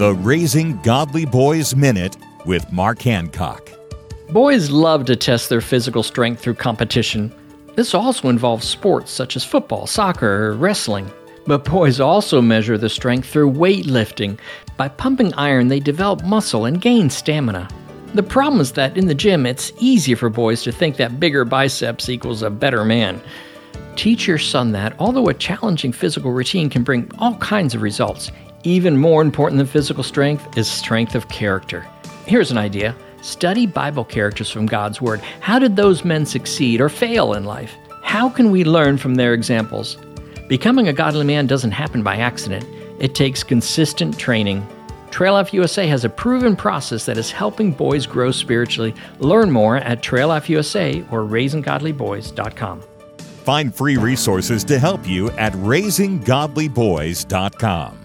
The Raising Godly Boys Minute with Mark Hancock. Boys love to test their physical strength through competition. This also involves sports such as football, soccer, or wrestling. But boys also measure their strength through weightlifting. By pumping iron, they develop muscle and gain stamina. The problem is that in the gym, it's easy for boys to think that bigger biceps equals a better man. Teach your son that although a challenging physical routine can bring all kinds of results, even more important than physical strength is strength of character. Here's an idea study Bible characters from God's Word. How did those men succeed or fail in life? How can we learn from their examples? Becoming a godly man doesn't happen by accident, it takes consistent training. Trail Life USA has a proven process that is helping boys grow spiritually. Learn more at Trail Life USA or raisinggodlyboys.com. Find free resources to help you at raisinggodlyboys.com.